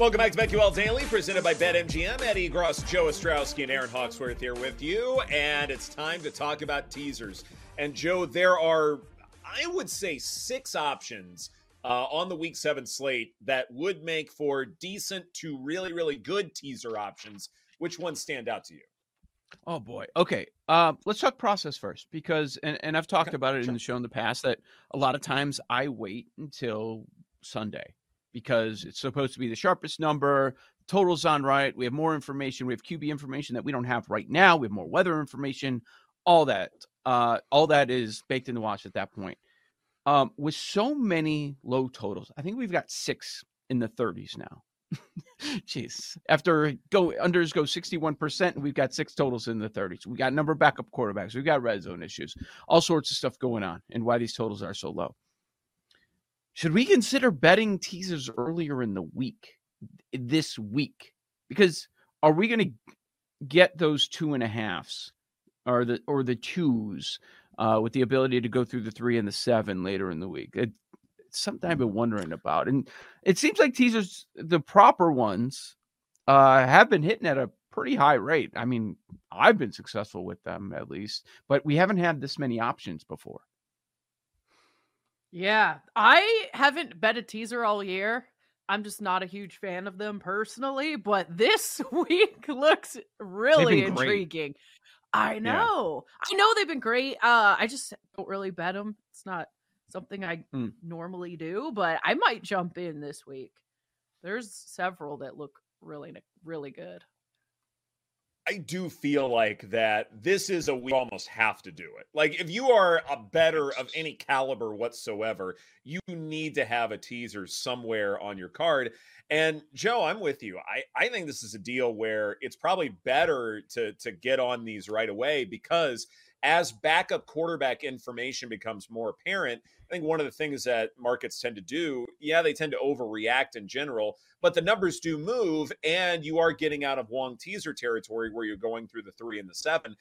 Welcome back to BetQL Daily, presented by BetMGM. Eddie Gross, Joe Ostrowski, and Aaron Hawksworth here with you. And it's time to talk about teasers. And Joe, there are, I would say, six options uh, on the week seven slate that would make for decent to really, really good teaser options. Which ones stand out to you? Oh boy. Okay. Uh, let's talk process first because, and, and I've talked Okay, about it sure. in the show in the past that a lot of times I wait until Sunday because it's supposed to be the sharpest number. Totals on right. We have more information. We have QB information that we don't have right now. We have more weather information. All that. Uh, all that is baked in the wash at that point. Um, with so many low totals, I think we've got six in the 30s now. Jeez. After go unders go 61%, we've got six totals in the 30s. We got number of backup quarterbacks. We've got red zone issues, all sorts of stuff going on, and why these totals are so low. Should we consider betting teasers earlier in the week, this week? Because are we going to get those two and a halves or the or the twos uh, with the ability to go through the three and the seven later in the week? It, it's something I've been wondering about, and it seems like teasers, the proper ones, uh, have been hitting at a pretty high rate. I mean, I've been successful with them at least, but we haven't had this many options before. Yeah, I haven't bet a teaser all year. I'm just not a huge fan of them personally, but this week looks really been great. intriguing. I know. I know they've been great. Uh I just don't really bet them. It's not something I Mm. normally do, but I might jump in this week. There's several that look really really good. I do feel like that this is a we almost have to do it. Like if you are a better of any caliber whatsoever, you need to have a teaser somewhere on your card. And Joe, I'm with you. I I think this is a deal where it's probably better to to get on these right away because as backup quarterback information becomes more apparent, I think one of the things that markets tend to do, yeah, they tend to overreact in general, but the numbers do move and you are getting out of long teaser territory where you're going through the three and the seven.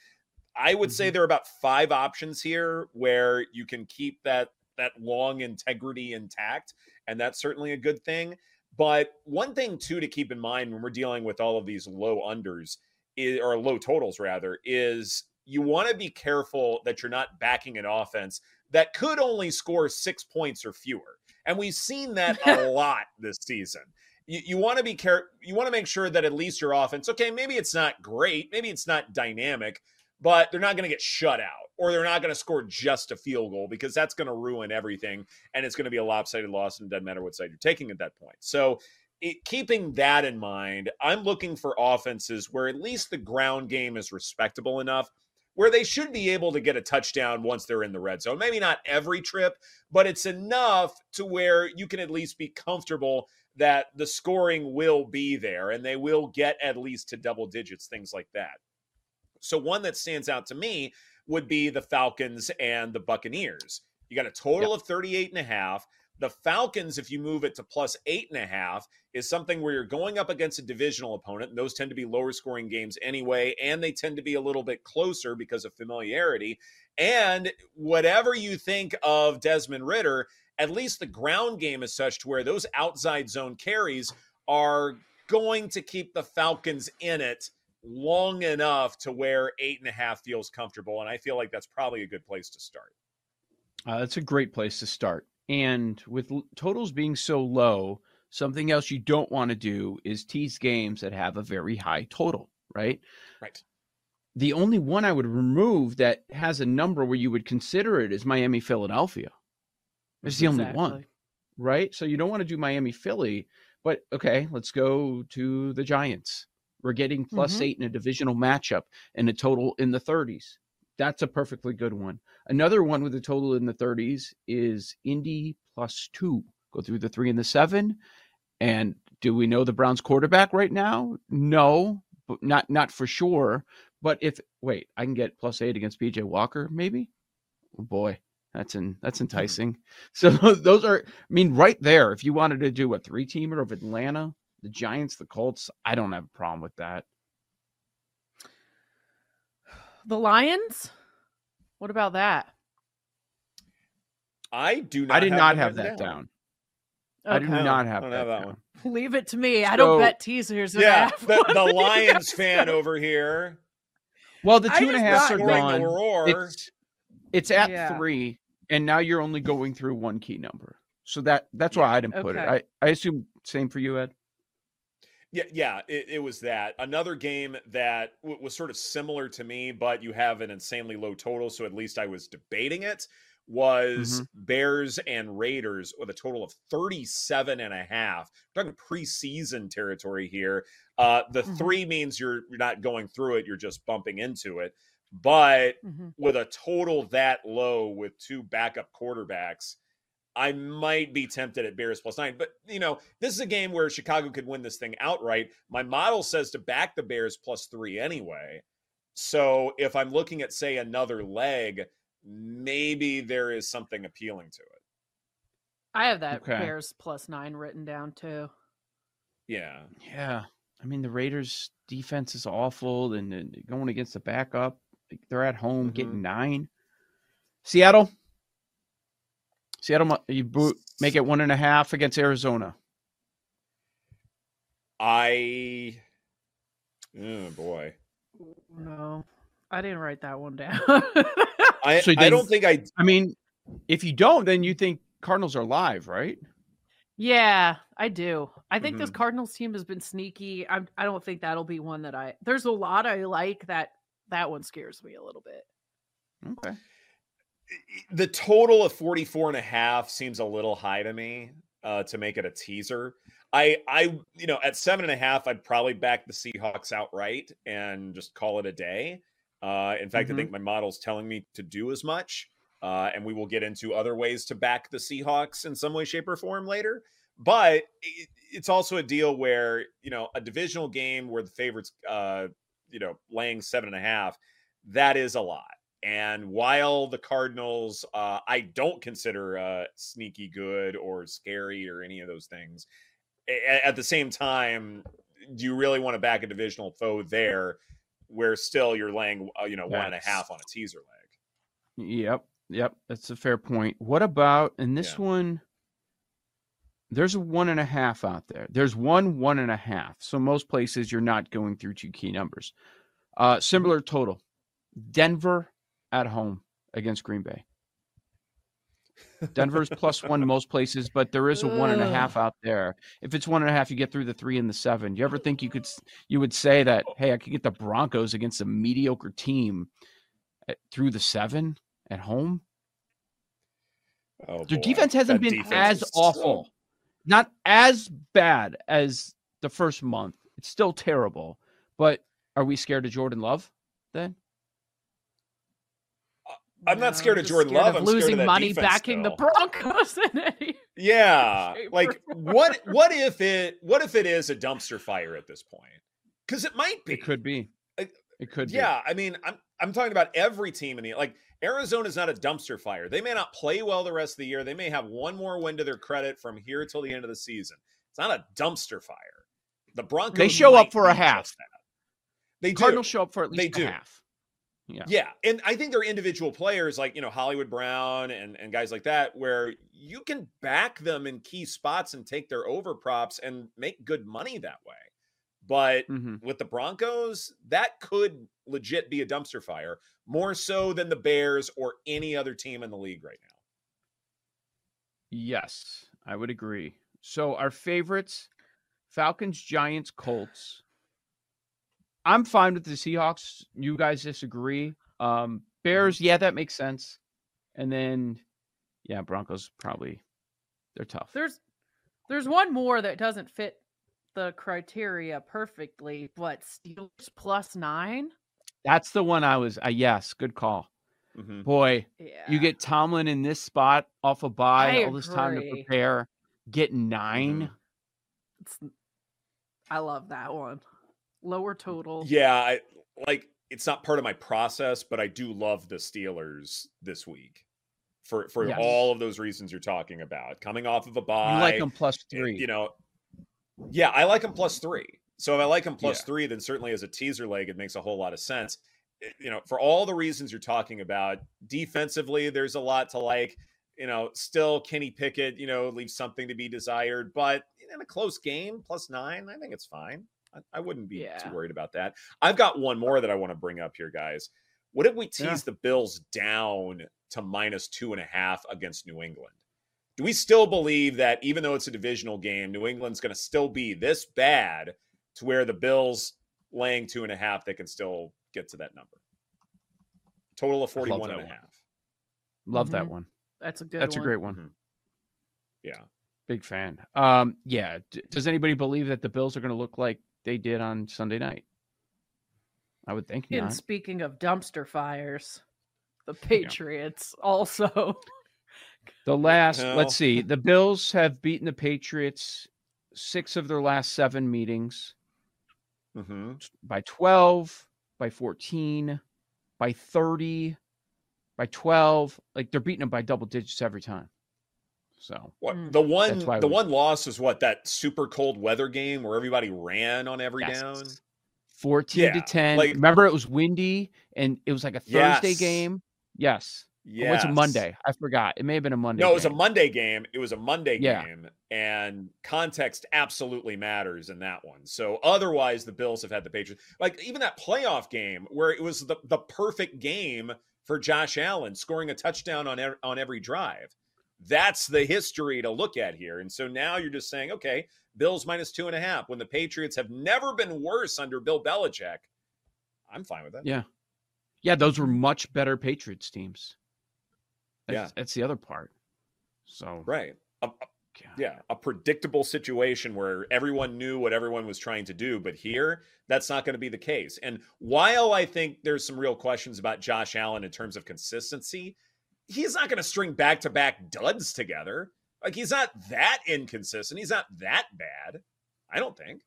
I would say mm-hmm. there are about five options here where you can keep that that long integrity intact, and that's certainly a good thing. But one thing too to keep in mind when we're dealing with all of these low unders is, or low totals rather is you want to be careful that you're not backing an offense that could only score six points or fewer. And we've seen that a lot this season. You, you want to be care you want to make sure that at least your offense, okay, maybe it's not great, maybe it's not dynamic, but they're not going to get shut out or they're not going to score just a field goal because that's going to ruin everything and it's going to be a lopsided loss and it doesn't matter what side you're taking at that point. So it, keeping that in mind, I'm looking for offenses where at least the ground game is respectable enough where they should be able to get a touchdown once they're in the red zone. Maybe not every trip, but it's enough to where you can at least be comfortable that the scoring will be there and they will get at least to double digits, things like that. So one that stands out to me would be the Falcons and the Buccaneers. You got a total of 38 and a half. The Falcons, if you move it to plus eight and a half, is something where you're going up against a divisional opponent, and those tend to be lower scoring games anyway, and they tend to be a little bit closer because of familiarity. And whatever you think of Desmond Ridder, at least the ground game is such to where those outside zone carries are going to keep the Falcons in it long enough to where eight and a half feels comfortable. And I feel like that's probably a good place to start. Uh, that's a great place to start. And with totals being so low, something else you don't want to do is tease games that have a very high total, right? Right. The only one I would remove that has a number where you would consider it is Miami Philadelphia. It's the only one, right? So you don't want to do Miami Philly, but okay, let's go to the Giants. We're getting plus Mhm. eight in a divisional matchup and a total in the 30s. That's a perfectly good one. Another one with a total in the 30s is Indy plus two. Go through the three and the seven. And do we know the Browns quarterback right now? No, but not not for sure. But if wait, I can get plus eight against PJ Walker, maybe. Oh boy, that's in that's hmm. enticing. So those are, I mean, right there. If you wanted to do a three teamer of Atlanta, the Giants, the Colts, I don't have a problem with that. The Lions? What about that? I do not. I did have not have that down. Okay. I do No, not I have don't that, have that one. Leave it to me. I don't bet teasers. Yeah, have the, the of Lions fan over here. Well, the I two and a just half got- are Scoring the gone. roar. It's, it's at Yeah. three, and now you're only going through one key number. So that that's why I didn't put it. I, I assume same for you, Ed. Yeah, yeah, it, it was that. Another game that w- was sort of similar to me, but you have an insanely low total, so at least I was debating it, was Bears and Raiders with a total of 37 and a half. We're talking preseason territory here. Uh, the Mhm. three means you're, you're not going through it, you're just bumping into it. But Mhm. with a total that low with two backup quarterbacks, I might be tempted at Bears plus nine. But, you know, this is a game where Chicago could win this thing outright. My model says to back the Bears plus three anyway. So if I'm looking at, say, another leg, maybe there is something appealing to it. I have that Okay. Bears plus nine written down too. Yeah. Yeah. I mean, the Raiders' defense is awful, and, and going against the backup, they're at home Mhm. getting nine. Seattle. Seattle, you bo- make it one and a half against Arizona. I. Oh, boy. No, I didn't write that one down. I, So I don't think I. I mean, if you don't, then you think Cardinals are live, right? yeah, I do. I think Mm-hmm. this Cardinals team has been sneaky. I I don't think that'll be one that I. There's a lot I like that. That one scares me a little bit. Okay. The total of 44 and a half seems a little high to me uh, to make it a teaser. I, I, you know, at seven and a half, I'd probably back the Seahawks outright and just call it a day. Uh, in fact, Mhm. I think my model's telling me to do as much. Uh, and we will get into other ways to back the Seahawks in some way, shape, or form later. But it, it's also a deal where, you know, a divisional game where the favorites, uh, you know, laying seven and a half, that is a lot. And while the Cardinals, uh, I don't consider uh, sneaky good or scary or any of those things, a- at the same time, do you really want to back a divisional foe there where still you're laying, uh, you know, one and a half on a teaser leg? Yep. Yep. That's a fair point. What about in this Yeah. one? There's a one and a half out there. There's one one and a half. So most places you're not going through two key numbers. Uh, similar total. Denver at home against Green Bay. Denver's plus one to most places, but there is a one and a half out there. If it's one and a half, you get through the three and the seven. Do you ever think you could you would say that, oh. hey, I could get the Broncos against a mediocre team at, through the seven at home? Oh, Their boy. defense hasn't That been defense as is so- awful, not as bad as the first month. It's still terrible, but are we scared of Jordan Love then? I'm not scared of Jordan scared Love, Of I'm scared of losing that money defense backing still. the Broncos in any. Yeah, shape, like what? What if it? What if it is a dumpster fire at this point? Because it might be. It could be. It could be. Yeah, I mean, I'm I'm talking about every team in the like Arizona's not a dumpster fire. They may not play well the rest of the year. They may have one more win to their credit from here till the end of the season. It's not a dumpster fire. The Broncos. They show up for a half. just that. They Cardinals do. show up for at least They a do. half. Yeah. Yeah, and I think there are individual players like you know Hollywood Brown and and guys like that, where you can back them in key spots and take their over props and make good money that way. But hmm with the Broncos, that could legit be a dumpster fire, more so than the Bears or any other team in the league right now. Yes, I would agree. So our favorites: Falcons, Giants, Colts. I'm fine with the Seahawks. You guys disagree. Um, Bears, yeah, that makes sense. And then, yeah, Broncos probably they're tough. There's there's one more that doesn't fit the criteria perfectly, but Steelers plus nine. That's the one I was. Uh, yes, good call. Mhm. Boy, Yeah. you get Tomlin in this spot off a bye, I all this time to prepare, get 9 Mhm. It's, I love that one. Lower total. Yeah, I like it's not part of my process, but I do love the Steelers this week for for Yes. all of those reasons you're talking about. Coming off of a You bye, like them eh, three. You know, yeah, I like them plus three. So if I like them plus Yeah. three, then certainly as a teaser leg, it makes a whole lot of sense. Eh, You know, for all the reasons you're talking about, defensively, there's a lot to like. You know, still Kenny Pickett, you know, leaves something to be desired, but in a close game, plus nine, I think it's fine. I, I wouldn't be too worried about that. I've got one more that I want to bring up here, guys. What if we tease Yeah. the Bills down to minus two and a half against New England? Do we still believe that even though it's a divisional game, New England's going to still be this bad to where the Bills laying two and a half, they can still get to that number? Total of I love 41 and that a one. half. Love that Mhm. one. That's a good That's one. a great one. Mhm. Yeah. Big fan. Um, yeah. D- does anybody believe that the Bills are going to look like they did on Sunday night? I would think And not. speaking of dumpster fires, the Patriots also. The last, Well- let's see, the Bills have beaten the Patriots six of their last seven meetings hmm by 12, by 14, by 30, by 12. Like they're beating them by double digits every time. So, What Mm. the one the we- one loss was what that super cold weather game where everybody ran on every yes. down. 14 to 10. like- Remember, it was windy and it was like a Thursday Yes. game. Yes. Yeah, Or was a Monday? I forgot. It may have been a Monday. No, it was a. Monday game. It was a Monday Yeah. game, and context absolutely matters in that one. So otherwise, the Bills have had the Patriots. Like even that playoff game where it was the the perfect game for Josh Allen scoring a touchdown on ev- on every drive. That's the history to look at here. And so now you're just saying, okay, Bills minus two and a half when the Patriots have never been worse under Bill Belichick. I'm fine with that. Yeah. Yeah, those were much better Patriots teams. That's, Yeah. That's the other part. So, Right. A- a- yeah, a predictable situation where everyone knew what everyone was trying to do, but here that's not going to be the case. And while I think there's some real questions about Josh Allen in terms of consistency, he's not going to string back-to-back duds together. Like he's not that inconsistent. He's not that bad. I don't think.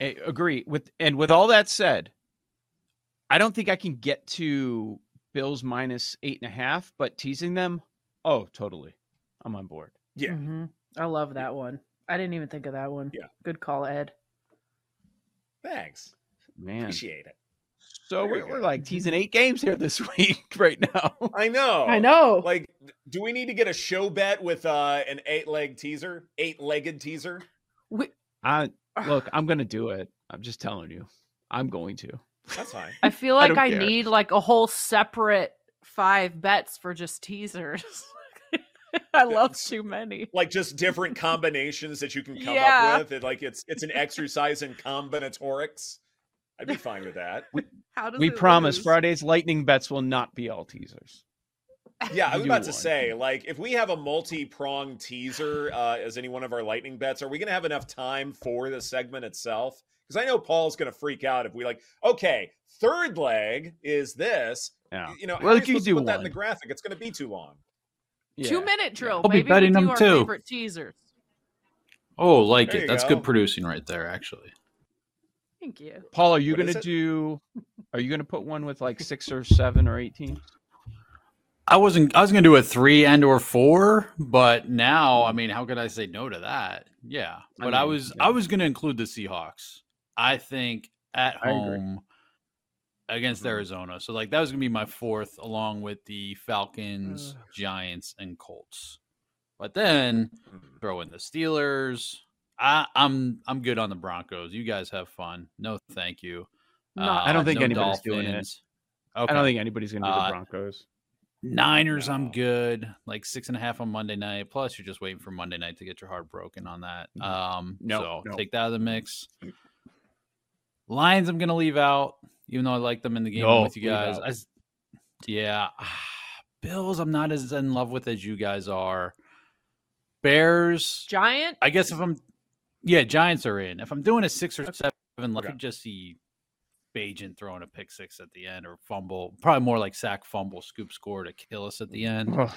I agree with and with all that said, I don't think I can get to Bills minus eight and a half, but teasing them, oh, totally. I'm on board. Yeah. Mhm. I love that one. I didn't even think of that one. Yeah. Good call, Ed. Thanks. Man. Appreciate it. So we're, we're like teasing eight games here this week right now. I know. I know. Like, do we need to get a show bet with uh, an eight-leg teaser, eight-legged teaser? We- I look, I'm gonna do it. I'm just telling you. I'm going to. That's fine. I feel like don't I, need like a whole separate five bets for just teasers. I love too many. like just different combinations that you can come Yeah. up with. It, like it's it's an exercise in combinatorics. I'd be fine with that. How does We promise lose? Friday's lightning bets will not be all teasers. Yeah, I was about to say, like, if we have a multi-pronged teaser uh, as any one of our lightning bets, are we going to have enough time for the segment itself? Because I know Paul's going to freak out if we like. Okay, third leg is this. Yeah. You know, how Well, are you we can supposed to do put that in the graphic? It's going to be too long. Two minute drill. I'll be betting we do them our too. favorite teasers. Oh, like There it. That's go. good producing right there, actually. Thank you. Paul, are you What gonna do? Are you going to put one with like six or seven or eight teams? I wasn't. I was gonna do a three and or four, but now, I mean, how could I say no to that? Yeah, but I, mean, was. yeah. I was gonna include the Seahawks. I think at I agree. home against mm-hmm. Arizona. So like that was gonna be my fourth, along with the Falcons, Giants, and Colts. But then mm. throw in the Steelers. I, I'm I'm good on the Broncos. You guys have fun. No, thank you. No, I don't think no anybody's doing it. Dolphins. I don't think anybody's going to do the Uh, Broncos. Niners, I'm good. Like six and a half on Monday night. Plus, you're just waiting for Monday night to get your heart broken on that. Um, No, so no. take that out of the mix. Lions, I'm gonna leave out, even though I like them in the game No, with you guys. out. I s- yeah, Bills, I'm not as in love with as you guys are. Bears, Giant. I guess if I'm, yeah, Giants are in. If I'm doing a six or seven, I Okay. could just see Bagent throwing a pick six at the end or fumble, probably more like sack, fumble, scoop score to kill us at the end. Oh,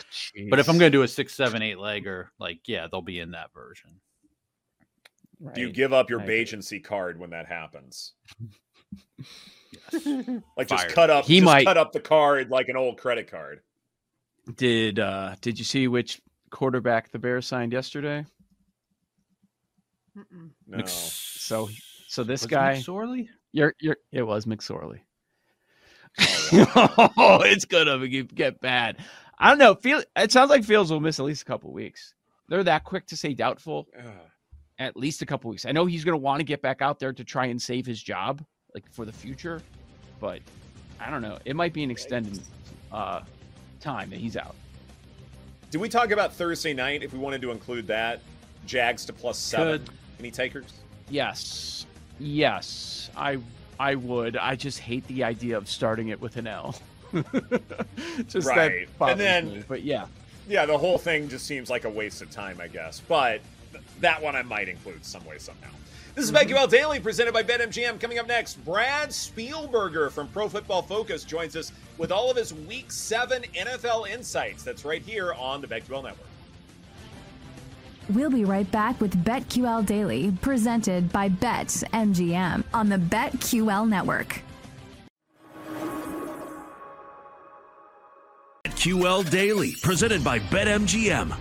But if I'm gonna do a six, seven, eight legger, like yeah, they'll be in that version. Do you give up your I agree. agency card when that happens? Yes. Like just Fired. cut up, He just might- cut up the card like an old credit card. Did uh did you see which quarterback the Bears signed yesterday? No. Mc- So so this was guy McSorley? you're you're it was McSorley. oh, it's gonna get, get bad. I don't know. Feel it sounds like Fields will miss at least a couple weeks. They're that quick to say doubtful. Ugh. At least a couple weeks. I know he's gonna want to get back out there to try and save his job, like for the future. But I don't know. It might be an extended uh time that he's out. Did we talk about Thursday night if we wanted to include that? Jags to plus seven. Could. Any takers? Yes. Yes. I I would. I just hate the idea of starting it with an L. just Right. that And then- me. But yeah. Yeah, the whole thing just seems like a waste of time, I guess. But th- that one I might include some way, somehow. This is Mm-hmm. BetQL Daily presented by BetMGM. Coming up next, Brad Spielberger from Pro Football Focus joins us with all of his Week 7 NFL insights. That's right here on the BetQL Network. We'll be right back with BetQL Daily, presented by BetMGM on the BetQL Network. QL Daily, presented by BetMGM.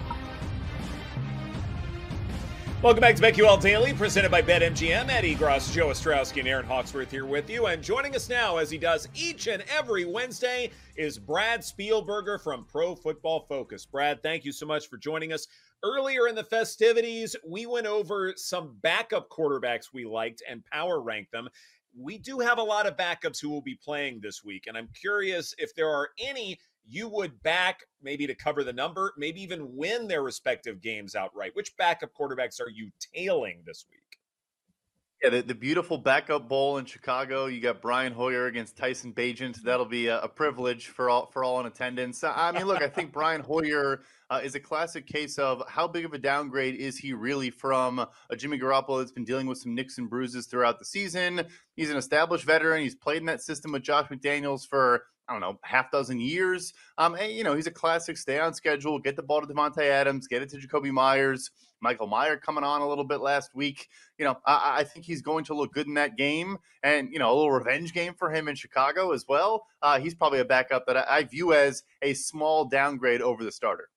Welcome back to BetQL Daily, presented by BetMGM. Eddie Gross, Joe Ostrowski, and Aaron Hawksworth here with you. And joining us now, as he does each and every Wednesday, is Brad Spielberger from Pro Football Focus. Brad, thank you so much for joining us. Earlier in the festivities, we went over some backup quarterbacks we liked and power ranked them. We do have a lot of backups who will be playing this week, and I'm curious if there are any you would back maybe to cover the number, maybe even win their respective games outright. Which backup quarterbacks are you tailing this week? Yeah, the, the beautiful backup bowl in Chicago. You got Brian Hoyer against Tyson Bagent. That'll be a, a privilege for all for all in attendance. I mean, look, I think Brian Hoyer uh, is a classic case of how big of a downgrade is he really from a Jimmy Garoppolo that's been dealing with some nicks and bruises throughout the season. He's an established veteran. He's played in that system with Josh McDaniels for I don't know, half dozen years. Um, and you know, he's a classic stay on schedule, get the ball to Davante Adams, get it to Jakobi Meyers. Michael Mayer coming on a little bit last week. You know, I, I think he's going to look good in that game, and you know, a little revenge game for him in Chicago as well. Uh, he's probably a backup that I, I view as a small downgrade over the starter.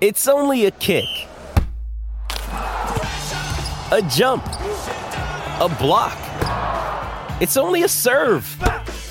It's only a kick, a jump, a block. It's only a serve.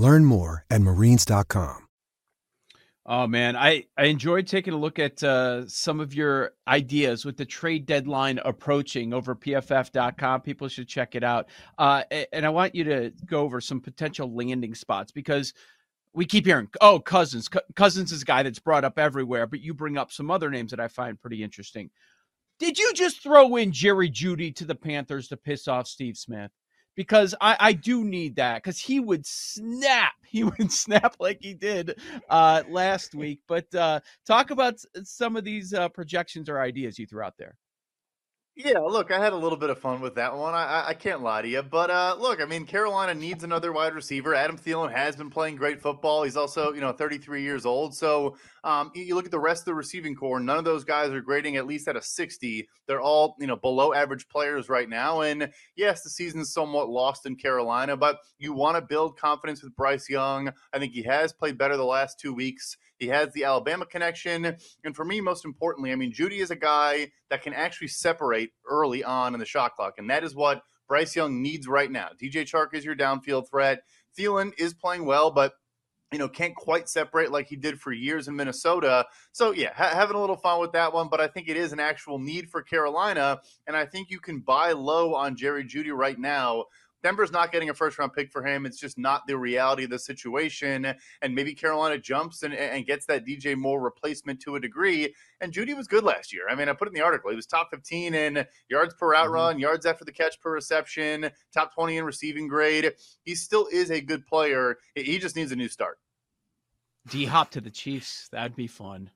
Learn more at marines.com. Oh man, I I enjoyed taking a look at uh, some of your ideas with the trade deadline approaching over pff.com. People should check it out. Uh, and I want you to go over some potential landing spots because we keep hearing, oh, Cousins. Cou- Cousins is a guy that's brought up everywhere, but you bring up some other names that I find pretty interesting. Did you just throw in Jerry Jeudy to the Panthers to piss off Steve Smith? Because I, I do need that because he would snap. He would snap like he did uh, last week. But uh, talk about some of these uh, projections or ideas you threw out there. Yeah, look, I had a little bit of fun with that one. I, I, can't lie to you, but uh, look, I mean, Carolina needs another wide receiver. Adam Thielen has been playing great football. He's also, you know, 33 years old. So um, you look at the rest of the receiving corps. None of those guys are grading at least at a 60. They're all, you know, below average players right now. And yes, the season's somewhat lost in Carolina, but you want to build confidence with Bryce Young. I think he has played better the last two weeks. He has the Alabama connection. And for me, most importantly, I mean, Jeudy is a guy that can actually separate early on in the shot clock. And that is what Bryce Young needs right now. DJ Chark is your downfield threat. Thielen is playing well, but you know, can't quite separate like he did for years in Minnesota. So, yeah, ha- having a little fun with that one, but I think it is an actual need for Carolina. And I think you can buy low on Jerry Jeudy right now Denver's not getting a first round pick for him. It's just not the reality of the situation. And maybe Carolina jumps and, and gets that DJ Moore replacement to a degree. And Jeudy was good last year. I mean, I put in the article. He was top 15 in yards per out mm-hmm. run, yards after the catch per reception, top 20 in receiving grade. He still is a good player. He just needs a new start. D hop to the Chiefs. That'd be fun.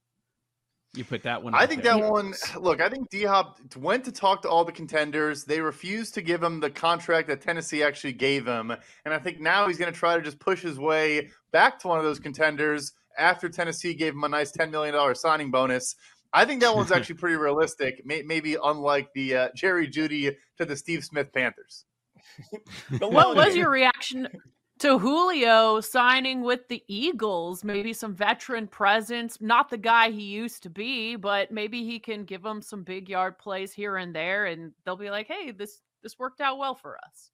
You put that one. I think there. that one. Look, I think D Hop went to talk to all the contenders. They refused to give him the contract that Tennessee actually gave him, and I think now he's going to try to just push his way back to one of those contenders after Tennessee gave him a nice ten million dollar signing bonus. I think that one's actually pretty realistic. Maybe unlike the uh, Jerry Jeudy to the Steve Smith Panthers. what was your reaction to Julio signing with the Eagles, maybe some veteran presence, not the guy he used to be, but maybe he can give them some big yard plays here and there and they'll be like, "Hey, this this worked out well for us."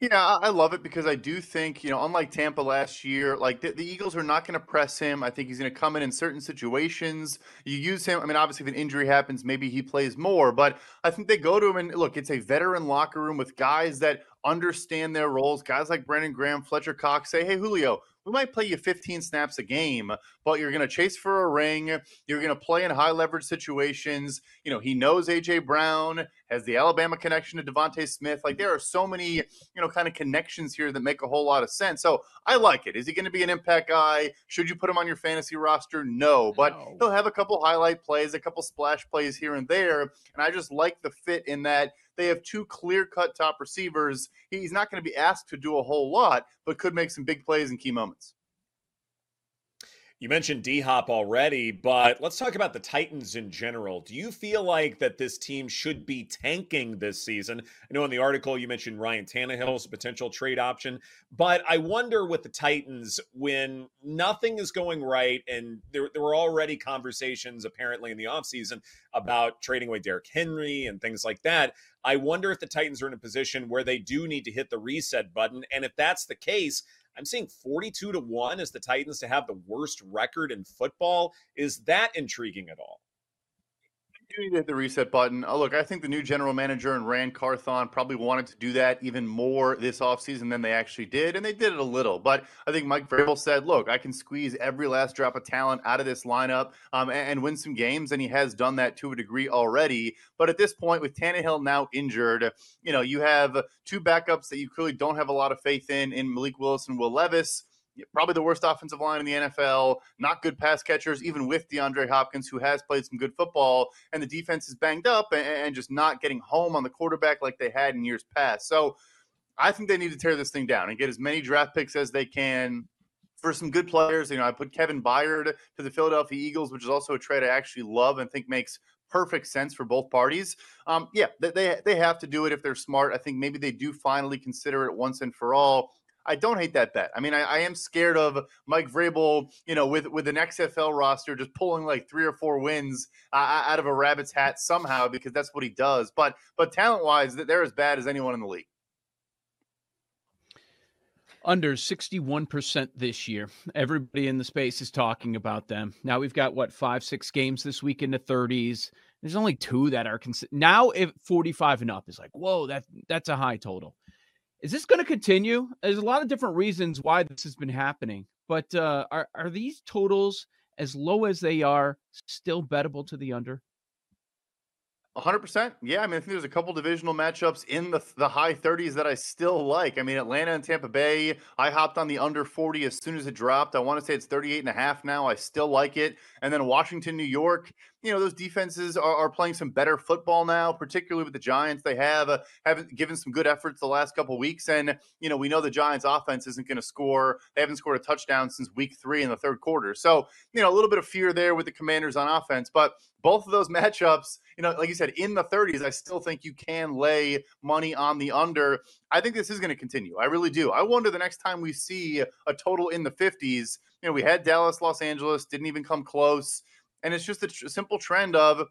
Yeah, I love it because I do think, you know, unlike Tampa last year, like the, the Eagles are not going to press him. I think he's going to come in in certain situations. You use him. I mean, obviously, if an injury happens, maybe he plays more, but I think they go to him and look, it's a veteran locker room with guys that understand their roles. Guys like Brandon Graham, Fletcher Cox say, hey, Julio, we might play you 15 snaps a game, but you're going to chase for a ring. You're going to play in high leverage situations. You know, he knows AJ Brown, has the Alabama connection to DeVonta Smith. Like there are so many, you know, kind of connections here that make a whole lot of sense. So I like it. Is he going to be an impact guy? Should you put him on your fantasy roster? No, but no. he'll have a couple highlight plays, a couple splash plays here and there. And I just like the fit in that they have two clear cut top receivers. He's not going to be asked to do a whole lot, but could make some big plays in key moments. You mentioned D Hop already, but let's talk about the Titans in general. Do you feel like that this team should be tanking this season? I know in the article you mentioned Ryan Tannehill as a potential trade option, but I wonder with the Titans when nothing is going right and there, there were already conversations apparently in the offseason about trading away Derrick Henry and things like that. I wonder if the Titans are in a position where they do need to hit the reset button. And if that's the case, I'm seeing 42 to 1 as the Titans to have the worst record in football. Is that intriguing at all? Do need to hit the reset button. Oh, look, I think the new general manager and Ran Carthon probably wanted to do that even more this offseason than they actually did, and they did it a little. But I think Mike Vrabel said, look, I can squeeze every last drop of talent out of this lineup um, and, and, win some games, and he has done that to a degree already. But at this point, with Tannehill now injured, you know, you have two backups that you clearly don't have a lot of faith in, in Malik Willis and Will Levis probably the worst offensive line in the NFL, not good pass catchers, even with DeAndre Hopkins, who has played some good football, and the defense is banged up and, and just not getting home on the quarterback like they had in years past. So I think they need to tear this thing down and get as many draft picks as they can for some good players. You know, I put Kevin Byard to the Philadelphia Eagles, which is also a trade I actually love and think makes perfect sense for both parties. Um, yeah, they they have to do it if they're smart. I think maybe they do finally consider it once and for all. I don't hate that bet. I mean, I, I, am scared of Mike Vrabel, you know, with with an XFL roster just pulling like three or four wins uh, out of a rabbit's hat somehow because that's what he does. But but talent wise, they're as bad as anyone in the league. Under 61% this year. Everybody in the space is talking about them. Now we've got what five, six games this week in the 30s. There's only two that are considered now. If 45 and up is like, whoa, that that's a high total. Is this going to continue? There's a lot of different reasons why this has been happening, but uh, are are these totals as low as they are still bettable to the under? 100%. Yeah, I mean, I think there's a couple divisional matchups in the the high 30s that I still like. I mean, Atlanta and Tampa Bay, I hopped on the under 40 as soon as it dropped. I want to say it's 38 and a half now. I still like it. And then Washington, New York, you know, those defenses are, are playing some better football now, particularly with the Giants. They have uh, haven't given some good efforts the last couple weeks. And, you know, we know the Giants offense isn't going to score. They haven't scored a touchdown since week three in the third quarter. So, you know, a little bit of fear there with the commanders on offense. But both of those matchups, you know, like you said, in the 30s, I still think you can lay money on the under. I think this is going to continue. I really do. I wonder the next time we see a total in the 50s. You know, we had Dallas, Los Angeles, didn't even come close. And it's just a tr- simple trend of,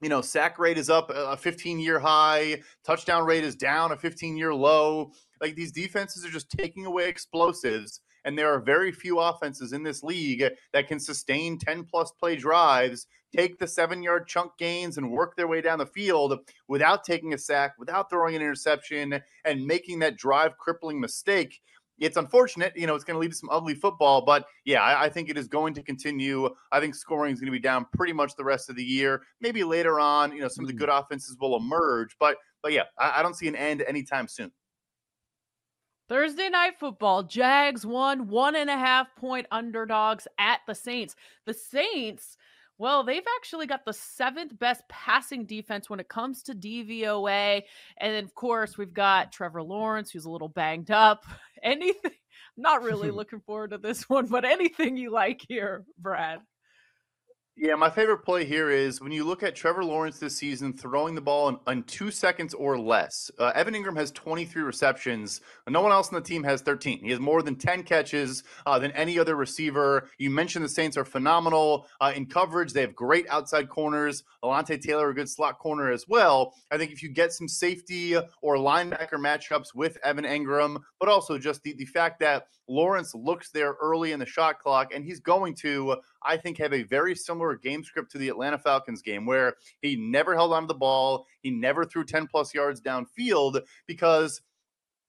you know, sack rate is up uh, a 15 year high, touchdown rate is down a 15 year low. Like these defenses are just taking away explosives. And there are very few offenses in this league that can sustain 10 plus play drives, take the seven yard chunk gains, and work their way down the field without taking a sack, without throwing an interception, and making that drive crippling mistake. It's unfortunate, you know, it's going to lead to some ugly football, but yeah, I, I think it is going to continue. I think scoring is going to be down pretty much the rest of the year. Maybe later on, you know, some of the hmm. good offenses will emerge, but but yeah, I, I don't see an end anytime soon. Thursday night football, Jags won one and a half point underdogs at the Saints. The Saints, well, they've actually got the seventh best passing defense when it comes to DVOA. And then, of course, we've got Trevor Lawrence, who's a little banged up. Anything, not really looking forward to this one, but anything you like here, Brad. Yeah, my favorite play here is when you look at Trevor Lawrence this season throwing the ball in, in two seconds or less. Uh, Evan Engram has 23 receptions. No one else on the team has 13. He has more than 10 catches uh, than any other receiver. You mentioned the Saints are phenomenal uh, in coverage. They have great outside corners. Alontae Taylor, a good slot corner as well. I think if you get some safety or linebacker matchups with Evan Engram, but also just the, the fact that Lawrence looks there early in the shot clock and he's going to, I think, have a very similar game script to the Atlanta Falcons game where he never held onto the ball, he never threw 10 plus yards downfield because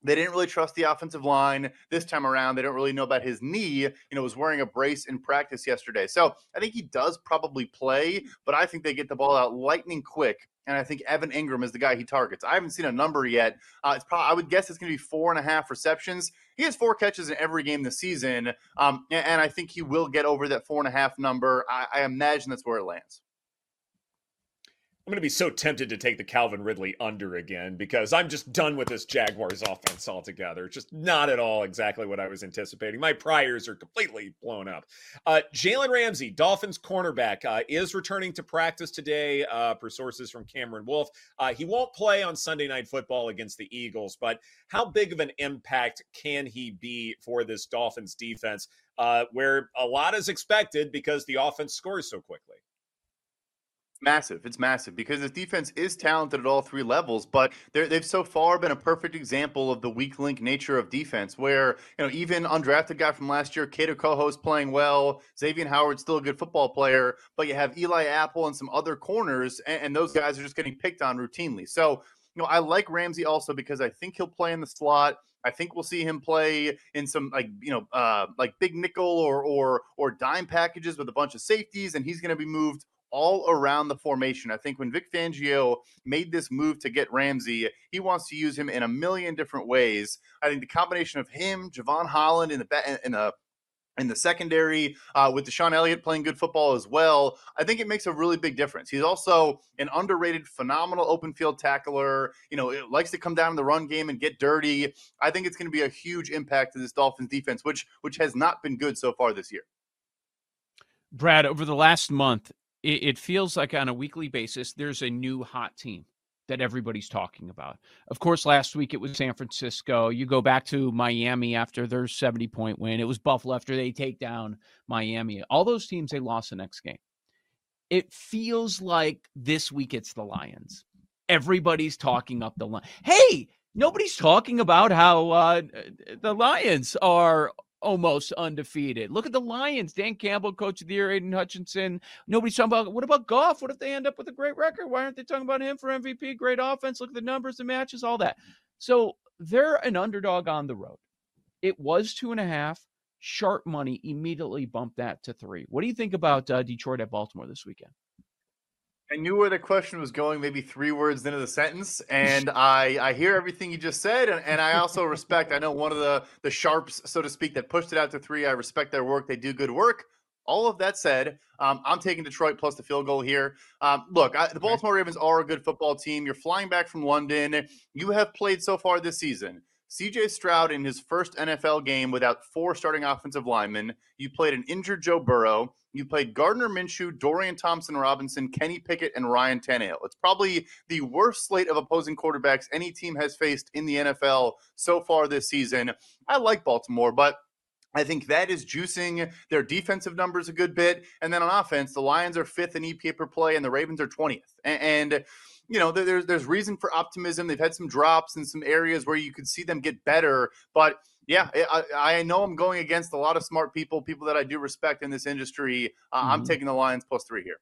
they didn't really trust the offensive line this time around. They don't really know about his knee. You know, was wearing a brace in practice yesterday. So I think he does probably play, but I think they get the ball out lightning quick. And I think Evan Engram is the guy he targets. I haven't seen a number yet. Uh, it's probably I would guess it's going to be four and a half receptions. He has four catches in every game this season, um, and, and, I think he will get over that four and a half number. I, I imagine that's where it lands. I'm going to be so tempted to take the Calvin Ridley under again because I'm just done with this Jaguars offense altogether. It's Just not at all exactly what I was anticipating. My priors are completely blown up. Uh, Jalen Ramsey, Dolphins cornerback, uh, is returning to practice today, uh, per sources from Cameron Wolfe. Uh, he won't play on Sunday Night Football against the Eagles, but how big of an impact can he be for this Dolphins defense, uh, where a lot is expected because the offense scores so quickly? Massive. It's massive because this defense is talented at all three levels, but they've so far been a perfect example of the weak link nature of defense, where you know even undrafted guy from last year, Kader Kohou's playing well, Xavier Howard's still a good football player, but you have Eli Apple and some other corners, and, and those guys are just getting picked on routinely. So you know I like Ramsey also because I think he'll play in the slot. I think we'll see him play in some like you know uh, like big nickel or or or dime packages with a bunch of safeties, and he's going to be moved all around the formation. I think when Vic Fangio made this move to get Ramsey, he wants to use him in a million different ways. I think the combination of him, Jevon Holland in the in the in the secondary uh, with DeShon Elliott playing good football as well, I think it makes a really big difference. He's also an underrated, phenomenal open field tackler. You know, it likes to come down in the run game and get dirty. I think it's going to be a huge impact to this Dolphins defense, which which has not been good so far this year. Brad, over the last month, it, it feels like on a weekly basis there's a new hot team that everybody's talking about. Of course, last week it was San Francisco. You go back to Miami after their 70 point win. It was Buffalo after they take down Miami. All those teams, they lost the next game. It feels like this week it's the Lions. Everybody's talking up the line. Hey, nobody's talking about how uh, the Lions are almost undefeated. Look at the Lions. Dan Campbell, coach of the year, Aidan Hutchinson. Nobody's talking about what about Goff? What if they end up with a great record? Why aren't they talking about him for MVP? Great offense. Look at the numbers, the matches, all that. So they're an underdog on the road. It was two and a half. Sharp money immediately bumped that to three. What do you think about uh, Detroit at Baltimore this weekend? I knew where the question was going, maybe three words into the sentence, and I I hear everything you just said, and, and I also respect. I know one of the the sharps, so to speak, that pushed it out to three. I respect their work; they do good work. All of that said, um, I'm taking Detroit plus the field goal here. Um, look, I, the Baltimore Ravens are a good football team. You're flying back from London. You have played so far this season. CJ Stroud in his first NFL game without four starting offensive linemen. You played an injured Joe Burrow. You played Gardner Minshew, Dorian Thompson Robinson, Kenny Pickett, and Ryan Tannehill. It's probably the worst slate of opposing quarterbacks any team has faced in the NFL so far this season. I like Baltimore, but I think that is juicing their defensive numbers a good bit. And then on offense, the Lions are fifth in EPA per play, and the Ravens are 20th. And, you know, there's there's reason for optimism. They've had some drops in some areas where you could see them get better, but yeah, I, I know I'm going against a lot of smart people, people that I do respect in this industry. Uh, mm-hmm. I'm taking the Lions plus three here.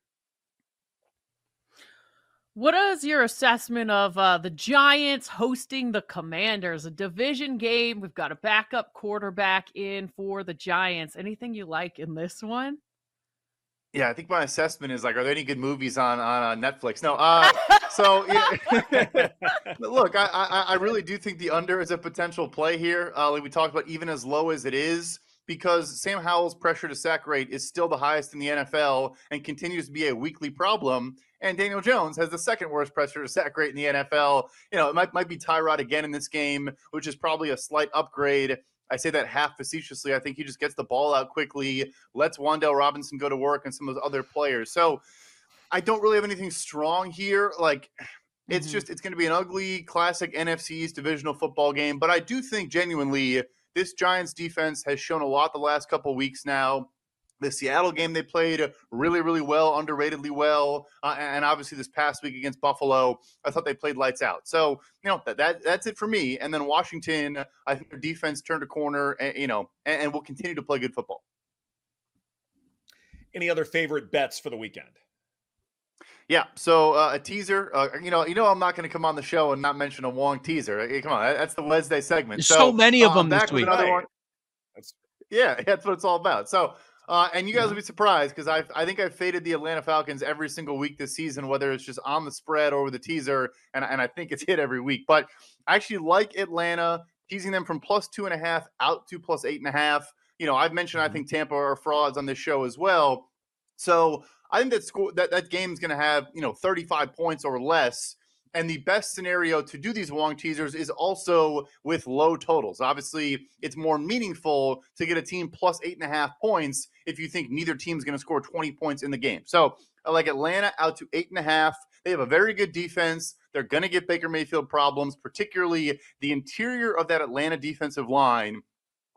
What is your assessment of uh, the Giants hosting the Commanders? A division game. We've got a backup quarterback in for the Giants. Anything you like in this one? Yeah, I think my assessment is like, are there any good movies on on uh, Netflix? No. Uh, so yeah. look, I, I, I really do think the under is a potential play here. Uh, like we talked about, even as low as it is because Sam Howell's pressure to sack rate is still the highest in the NFL and continues to be a weekly problem. And Daniel Jones has the second worst pressure to sack rate in the NFL. You know, it might, might be Tyrod again in this game, which is probably a slight upgrade. I say that half facetiously. I think he just gets the ball out quickly, lets Wan'Dale Robinson go to work and some of those other players. So I don't really have anything strong here. Like, it's mm-hmm. just, it's going to be an ugly, classic NFC East divisional football game. But I do think genuinely this Giants defense has shown a lot the last couple weeks now. The Seattle game they played really, really well, underratedly well, uh, and obviously this past week against Buffalo, I thought they played lights out. So you know that, that that's it for me. And then Washington, I think their defense turned a corner, and, you know, and, and will continue to play good football. Any other favorite bets for the weekend? Yeah, so uh, a teaser. Uh, you know, you know, I'm not going to come on the show and not mention a Wong teaser. Hey, come on, that's the Wednesday segment. There's so, so many of uh, them this week. Right. That's, yeah, that's what it's all about. So, uh, and you guys will be surprised because I I think I've faded the Atlanta Falcons every single week this season, whether it's just on the spread or with the teaser, and and I think it's hit every week. But I actually like Atlanta teasing them from plus two and a half out to plus eight and a half. You know, I've mentioned I mm-hmm. think Tampa are frauds on this show as well. So I think that score that that game's going to have you know 35 points or less. And the best scenario to do these Wong teasers is also with low totals. Obviously, it's more meaningful to get a team plus eight and a half points if you think neither team's going to score 20 points in the game. So I like Atlanta out to eight and a half. They have a very good defense. They're going to get Baker Mayfield problems, particularly the interior of that Atlanta defensive line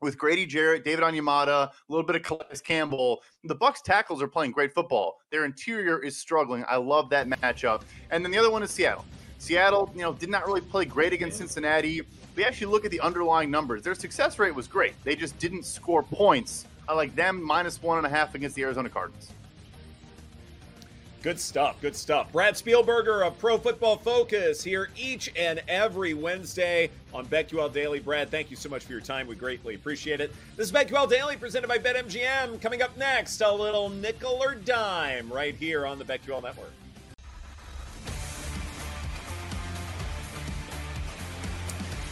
with Grady Jarrett, David Onyemata, a little bit of Calais Campbell. The Bucs tackles are playing great football. Their interior is struggling. I love that matchup. And then the other one is Seattle. Seattle, you know, did not really play great against Cincinnati. We actually look at the underlying numbers. Their success rate was great. They just didn't score points. I like them minus one and a half against the Arizona Cardinals. Good stuff. Good stuff. Brad Spielberger of Pro Football Focus here each and every Wednesday on BetQL Daily. Brad, thank you so much for your time. We greatly appreciate it. This is BetQL Daily presented by BetMGM. Coming up next, a little nickel or dime right here on the BetQL Network.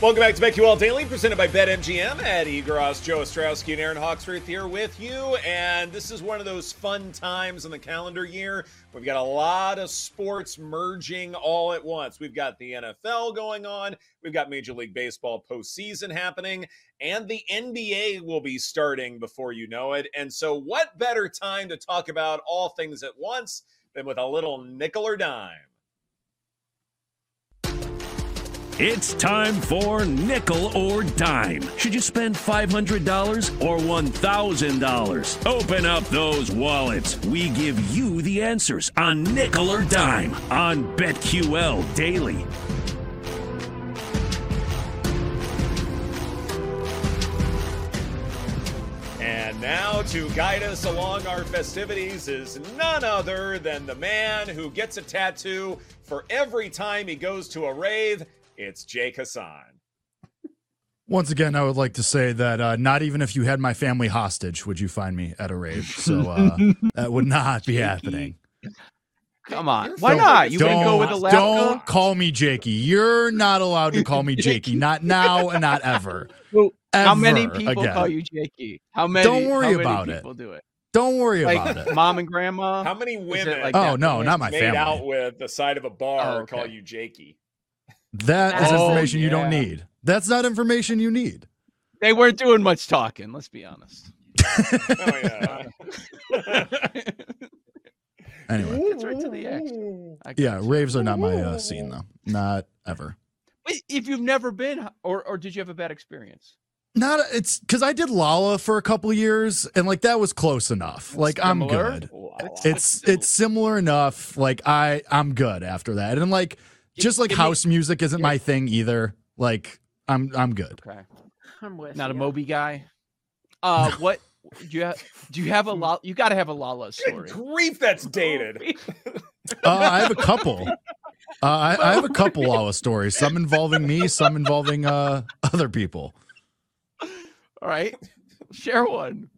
Welcome back to BetQL Daily, presented by BetMGM. Eddie Gross, Joe Ostrowski, and Aaron Hawksworth here with you. And this is one of those fun times in the calendar year. We've got a lot of sports merging all at once. We've got the NFL going on, we've got Major League Baseball postseason happening, and the NBA will be starting before you know it. And so, what better time to talk about all things at once than with a little nickel or dime? It's time for Nickel or Dime. Should you spend $500 or $1,000? Open up those wallets. We give you the answers on Nickel or Dime on BetQL Daily. And now to guide us along our festivities is none other than the man who gets a tattoo for every time he goes to a rave it's Jake Hassan. Once again, I would like to say that uh, not even if you had my family hostage would you find me at a rave. So uh, that would not be happening. Come on. Why not? You don't, can go with a lap Don't call me Jakey. You're not allowed to call me Jakey. Not now and not ever. How many people again. call you Jakey? How many? Don't worry many about it. people do it? Don't worry Like about it. mom and grandma. How many women? like Oh, no, not my made family. out with the side of a bar Oh, okay. call you Jakey. That is Oh, information you don't need. That's not information you need. They weren't doing much talking. Let's be honest. Oh yeah. Anyway, Gets right to the action. Yeah, raves are not my uh, scene though. Not ever. If you've never been, or or did you have a bad experience? Not it's because I did Lolla for a couple years and like that was close enough. Like I'm Similar? good. It's it's similar enough. Like I I'm good after that. And like just like give me- house music isn't my thing either. Like I'm I'm good. Okay. I'm with Not a you. Moby guy. Uh, what do you have? Do you have a lot? You got to have a Lolla story. Grief, that's dated. Uh, I have a couple. Uh, I, I have a couple Lolla stories. Some involving me, some involving uh other people. All right, share one.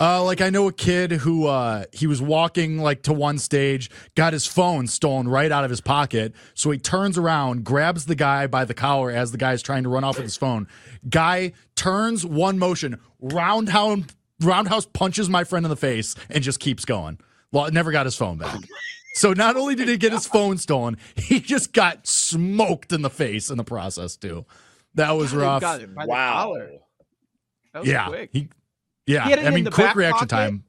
Uh, like I know a kid who uh, he was walking like to one stage, got his phone stolen right out of his pocket. So he turns around, grabs the guy by the collar as the guy's trying to run off with his phone. Guy turns one motion, roundhouse roundhouse punches my friend in the face, and just keeps going. Well, never got his phone back. So not only did he get his phone stolen, he just got smoked in the face in the process too. That was rough. got it by the Wow. collar. That was Yeah, quick. he, yeah. He had it I mean, the quick back reaction pocket? time.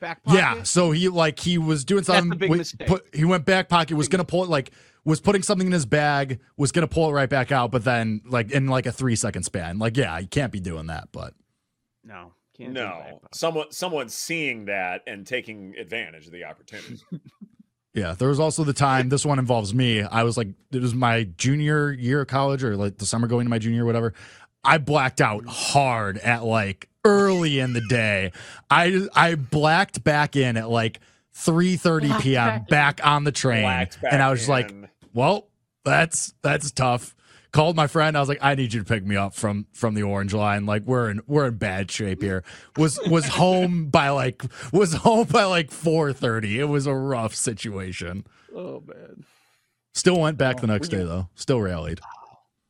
Back pocket. Yeah, so he like he was doing That's the something. big wi- mistake. put, he went back pocket, was gonna pull it like was putting something in his bag, was gonna pull it right back out, but then like in like a three second span. Like, yeah, you can't be doing that. But No, can't No, someone someone seeing that and taking advantage of the opportunity. yeah, there was also the time. This one involves me. I was like, it was my junior year of college or like the summer going to my junior, whatever. I blacked out hard at like early in the day. I I blacked back in at like 3:30 Blacked p.m. back on the train, Blacked and I back was like, well, that's that's tough. Called my friend. I was like, I need you to pick me up from from the orange line. Like we're in we're in bad shape here. Was was home by like was home by like four thirty. It was a rough situation. Oh man. Still went back the Oh, next day though. Still rallied.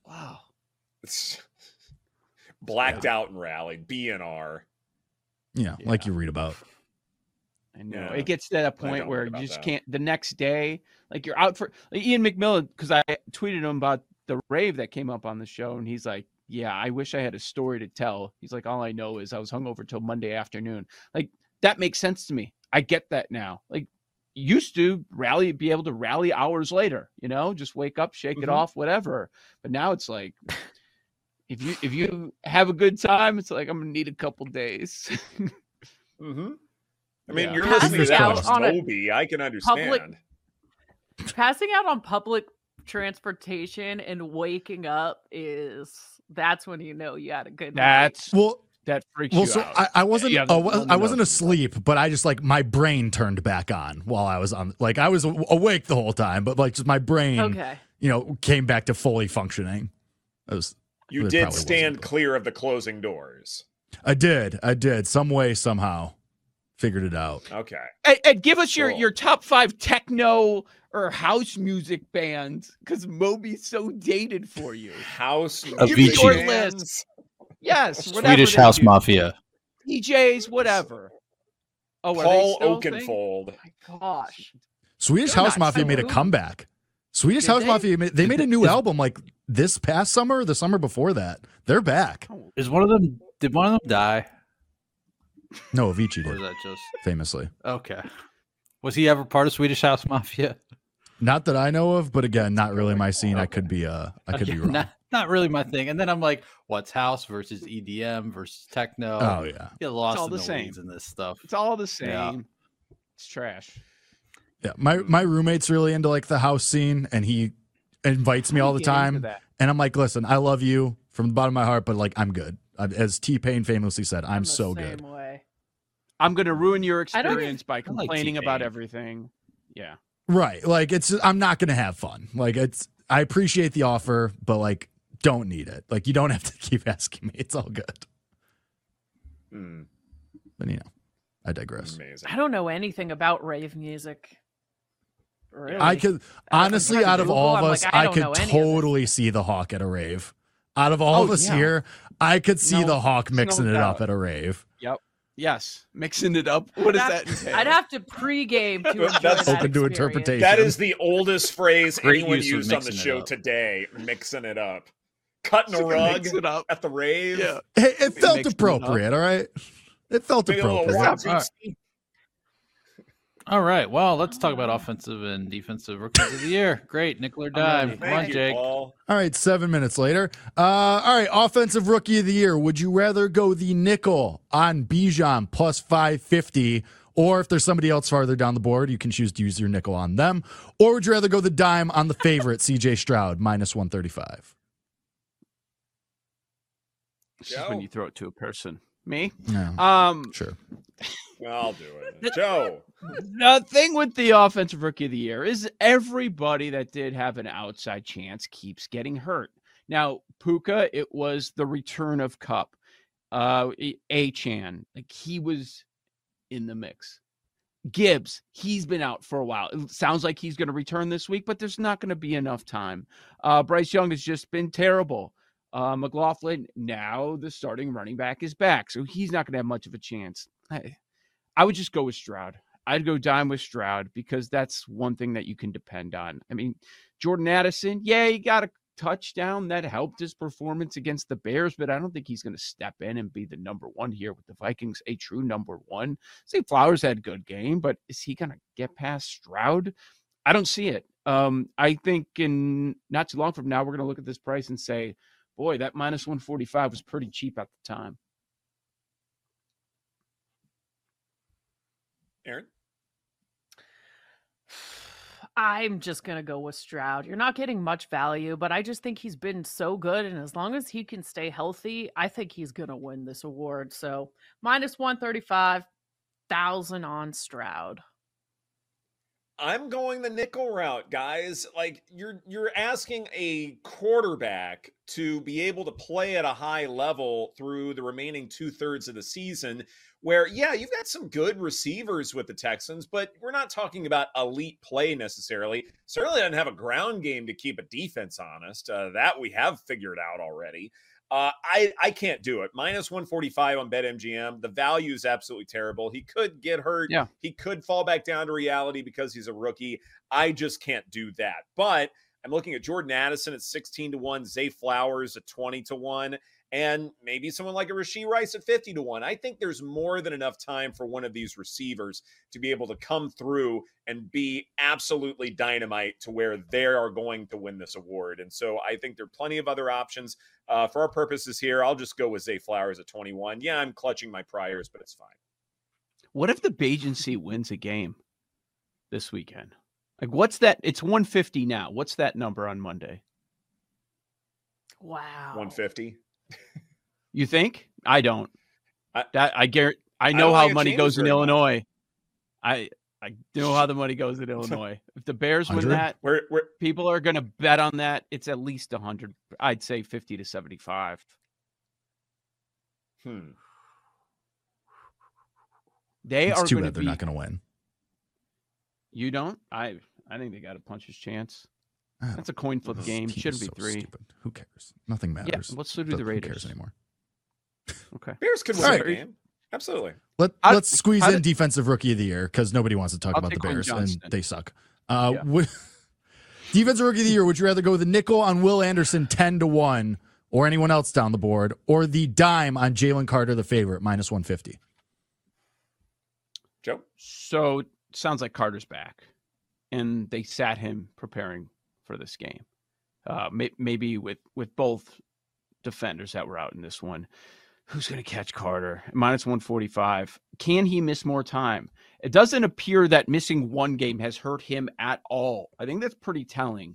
Wow. Blacked out and rallied. BNR. Yeah, like you read about. I know Yeah. it gets to that point where you just that. can't. The next day, like you're out for like Ian McMillan, because I tweeted him about the rave that came up on the show, and he's like, "Yeah, I wish I had a story to tell." He's like, "All I know is I was hungover till Monday afternoon." Like that makes sense to me. I get that now. Like used to rally, be able to rally hours later. You know, just wake up, shake it Mhm. off, whatever. But now it's like. If you if you have a good time, it's like I'm gonna need a couple days. Mm-hmm. I mean, Yeah. you're Passing listening to that out on Moby. I can understand. Passing out on public transportation and waking up is that's when you know you had a good night. That's Well, that freaks well, you so out. I, I wasn't Yeah, I, the was, I loneliness. wasn't asleep, but I just like my brain turned back on while I was on. Like I was awake the whole time, but like just my brain, Okay. you know, came back to fully functioning. I was. You did stand clear of the closing doors. I did. I did. Some way, somehow, figured it out. Okay. And, Ed, give us your Cool. your top five techno or house music bands because Moby's so dated for you. House Give me your list. Yes, Swedish House. Mafia. DJs, whatever. Oh, are Paul still a thing? Oakenfold. My gosh, Swedish They're House not Mafia made a comeback. Swedish Did House they? Mafia, ma- they made a new album like this past summer, or the summer before that. They're back. Is one of them? Did one of them die? No, Avicii did is that just famously. okay? Was he ever part of Swedish House Mafia? Not that I know of, but again, not really my scene. I could be uh I could be wrong. Not, not really my thing. And then I'm like, what's house versus EDM versus techno? Oh yeah. Get lost all in the the, same. weeds in this stuff. it's all the same. Yeah. It's trash. Yeah. My my roommate's really into like the house scene and he invites me all the you get into time. And I'm like, listen, I love you from the bottom of my heart, but like I'm good. As T Pain famously said, I'm the so same good. Way. I'm gonna ruin your experience by like complaining about everything. Yeah. Right. Like it's I'm not gonna have fun. Like it's I appreciate the offer, but like don't need it. Like you don't have to keep asking me. It's all good. Hmm, But you know, I digress. amazing. I don't know anything about rave music. Really? I could honestly, trying to out of Google, all of us, like, I I, could know any of this. totally see the Hawk at a rave. Out of all Oh, of us yeah. here, I could see No, the Hawk there's no mixing it up at a rave. Yep. Yes. Mixing it up. What does that entail? I'd have to pregame to enjoy That's- that Open to interpretation. That is the oldest phrase anyone use used on the show today. Mixing it up, cutting a rug it up. at the rave. Yeah. Hey, it felt it up. appropriate. All right, it felt Big little appropriate. One, two, All right. three. All right. Well, let's talk about offensive and defensive rookies of the year. Great. Nickel or dime. Come Thank on, you, Jake. Paul. All right, seven minutes later. Uh, all right, offensive rookie of the year. Would you rather go the nickel on Bijan plus 550? Or if there's somebody else farther down the board, you can choose to use your nickel on them. Or would you rather go the dime on the favorite, CJ Stroud, minus 135? This is when you throw it to a person. Me? Yeah, Um, sure. I'll do it. Joe. the thing with the offensive rookie of the year is everybody that did have an outside chance keeps getting hurt. Now, Puka, it was the return of Kupp. Uh Achane, like he was in the mix. Gibbs, he's been out for a while. It sounds like he's going to return this week, but there's not going to be enough time. Uh, Bryce Young has just been terrible. Uh, McLaughlin, now the starting running back is back, so he's not going to have much of a chance. I, I would just go with Stroud. I'd go dime with Stroud because that's one thing that you can depend on. I mean, Jordan Addison, yeah, he got a touchdown that helped his performance against the Bears, but I don't think he's going to step in and be the number one here with the Vikings, a true number one. Zay Flowers had a good game, but is he going to get past Stroud? I don't see it. Um, I think in not too long from now, we're going to look at this price and say, boy, that minus 145 was pretty cheap at the time. Aaron. I'm just gonna go with Stroud. You're not getting much value, but I just think he's been so good, and as long as he can stay healthy, I think he's gonna win this award. So minus one thirty five thousand on Stroud. I'm going the nickel route, guys. Like you're you're asking a quarterback to be able to play at a high level through the remaining two thirds of the season. Where, yeah, you've got some good receivers with the Texans, but we're not talking about elite play necessarily. Certainly doesn't have a ground game to keep a defense honest. Uh, that we have figured out already. Uh, I I can't do it. Minus 145 on BetMGM. The value is absolutely terrible. He could get hurt. Yeah. He could fall back down to reality because he's a rookie. I just can't do that. But I'm looking at Jordan Addison at 16 to 1, Zay Flowers at 20 to 1, and maybe someone like a Rashee Rice at 50 to 1. I think there's more than enough time for one of these receivers to be able to come through and be absolutely dynamite to where they are going to win this award. And so I think there are plenty of other options. Uh, for our purposes here, I'll just go with Zay Flowers at 21. Yeah, I'm clutching my priors, but it's fine. What if the agency wins a game this weekend? Like, what's that? It's 150 now. What's that number on Monday? Wow. 150. You think? I don't. I- that I guarantee. I don't know how money goes in very much. Illinois. I I know how the money goes in Illinois. If the Bears win that, We're, we're, people are going to bet on that. It's at least 100. I'd say 50 to 75. hmm. They it's are too going to bad they're be. not going to win. You don't? I I think they got a puncher's chance. Ah, That's a coin flip game. team Shouldn't is be so three. stupid. Who cares? Nothing matters. Yeah, let's do the Who Raiders. cares anymore? Okay. Bears could win All the game. Absolutely. Let How- Let's squeeze how in did- defensive rookie of the year because nobody wants to talk I'll about the Bears Johnston. and they suck. Uh, Yeah. would, defensive rookie of the year. Would you rather go with the nickel on Will Anderson ten to one, or anyone else down the board, or the dime on Jalen Carter, the favorite, minus one fifty? Joe? So sounds like Carter's back, and they sat him preparing for this game. Uh, may, maybe with with both defenders that were out in this one. Who's going to catch Carter? Minus 145. Can he miss more time? It doesn't appear that missing one game has hurt him at all. I think that's pretty telling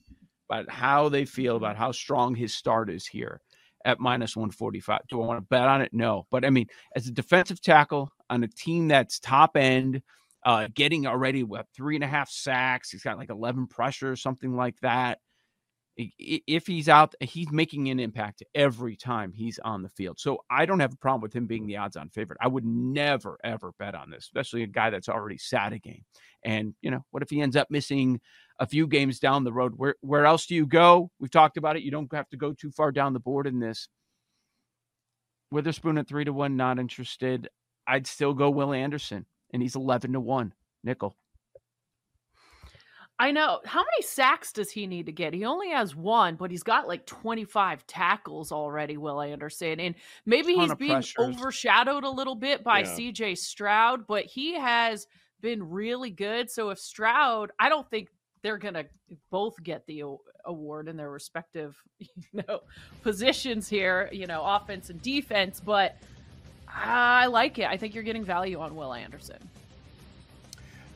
about how they feel about how strong his start is here at minus 145. Do I want to bet on it? No. But I mean, as a defensive tackle on a team that's top end, uh, getting already what three and a half sacks, he's got like 11 pressures, something like that. If he's out, he's making an impact every time he's on the field. So I don't have a problem with him being the odds on favorite. I would never, ever bet on this, especially a guy that's already sat a game. And, you know, what if he ends up missing a few games down the road. Where where else do you go? We've talked about it. You don't have to go too far down the board in this. Witherspoon at three to one, not interested. I'd still go Will Anderson, and he's eleven to one. Nickel. I know. How many sacks does he need to get? He only has one, but he's got like 25 tackles already, Will Anderson. And maybe he's being pressures. overshadowed a little bit by Yeah. CJ Stroud, but he has been really good. So if Stroud, I don't think they're going to both get the award in their respective, you know, positions here, you know, offense and defense, but I like it. I think you're getting value on Will Anderson.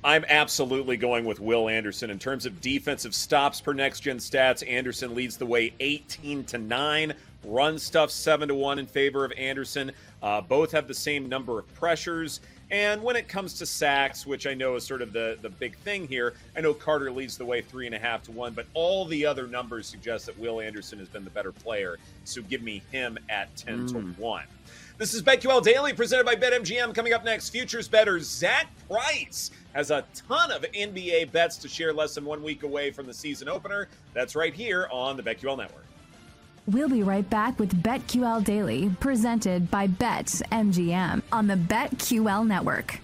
I'm absolutely going with Will Anderson in terms of defensive stops per next gen stats. Anderson leads the way 18 to 9. Run stuff 7 to 1 in favor of Anderson. Uh, both have the same number of pressures. And when it comes to sacks, which I know is sort of the, the big thing here, I know Carter leads the way three and a half to one, but all the other numbers suggest that Will Anderson has been the better player. So give me him at 10 to 1. This is BetQL Daily presented by BetMGM. Coming up next, futures better Zach Price has a ton of NBA bets to share less than one week away from the season opener. That's right here on the BetQL Network. We'll be right back with BetQL Daily presented by BetMGM on the BetQL Network.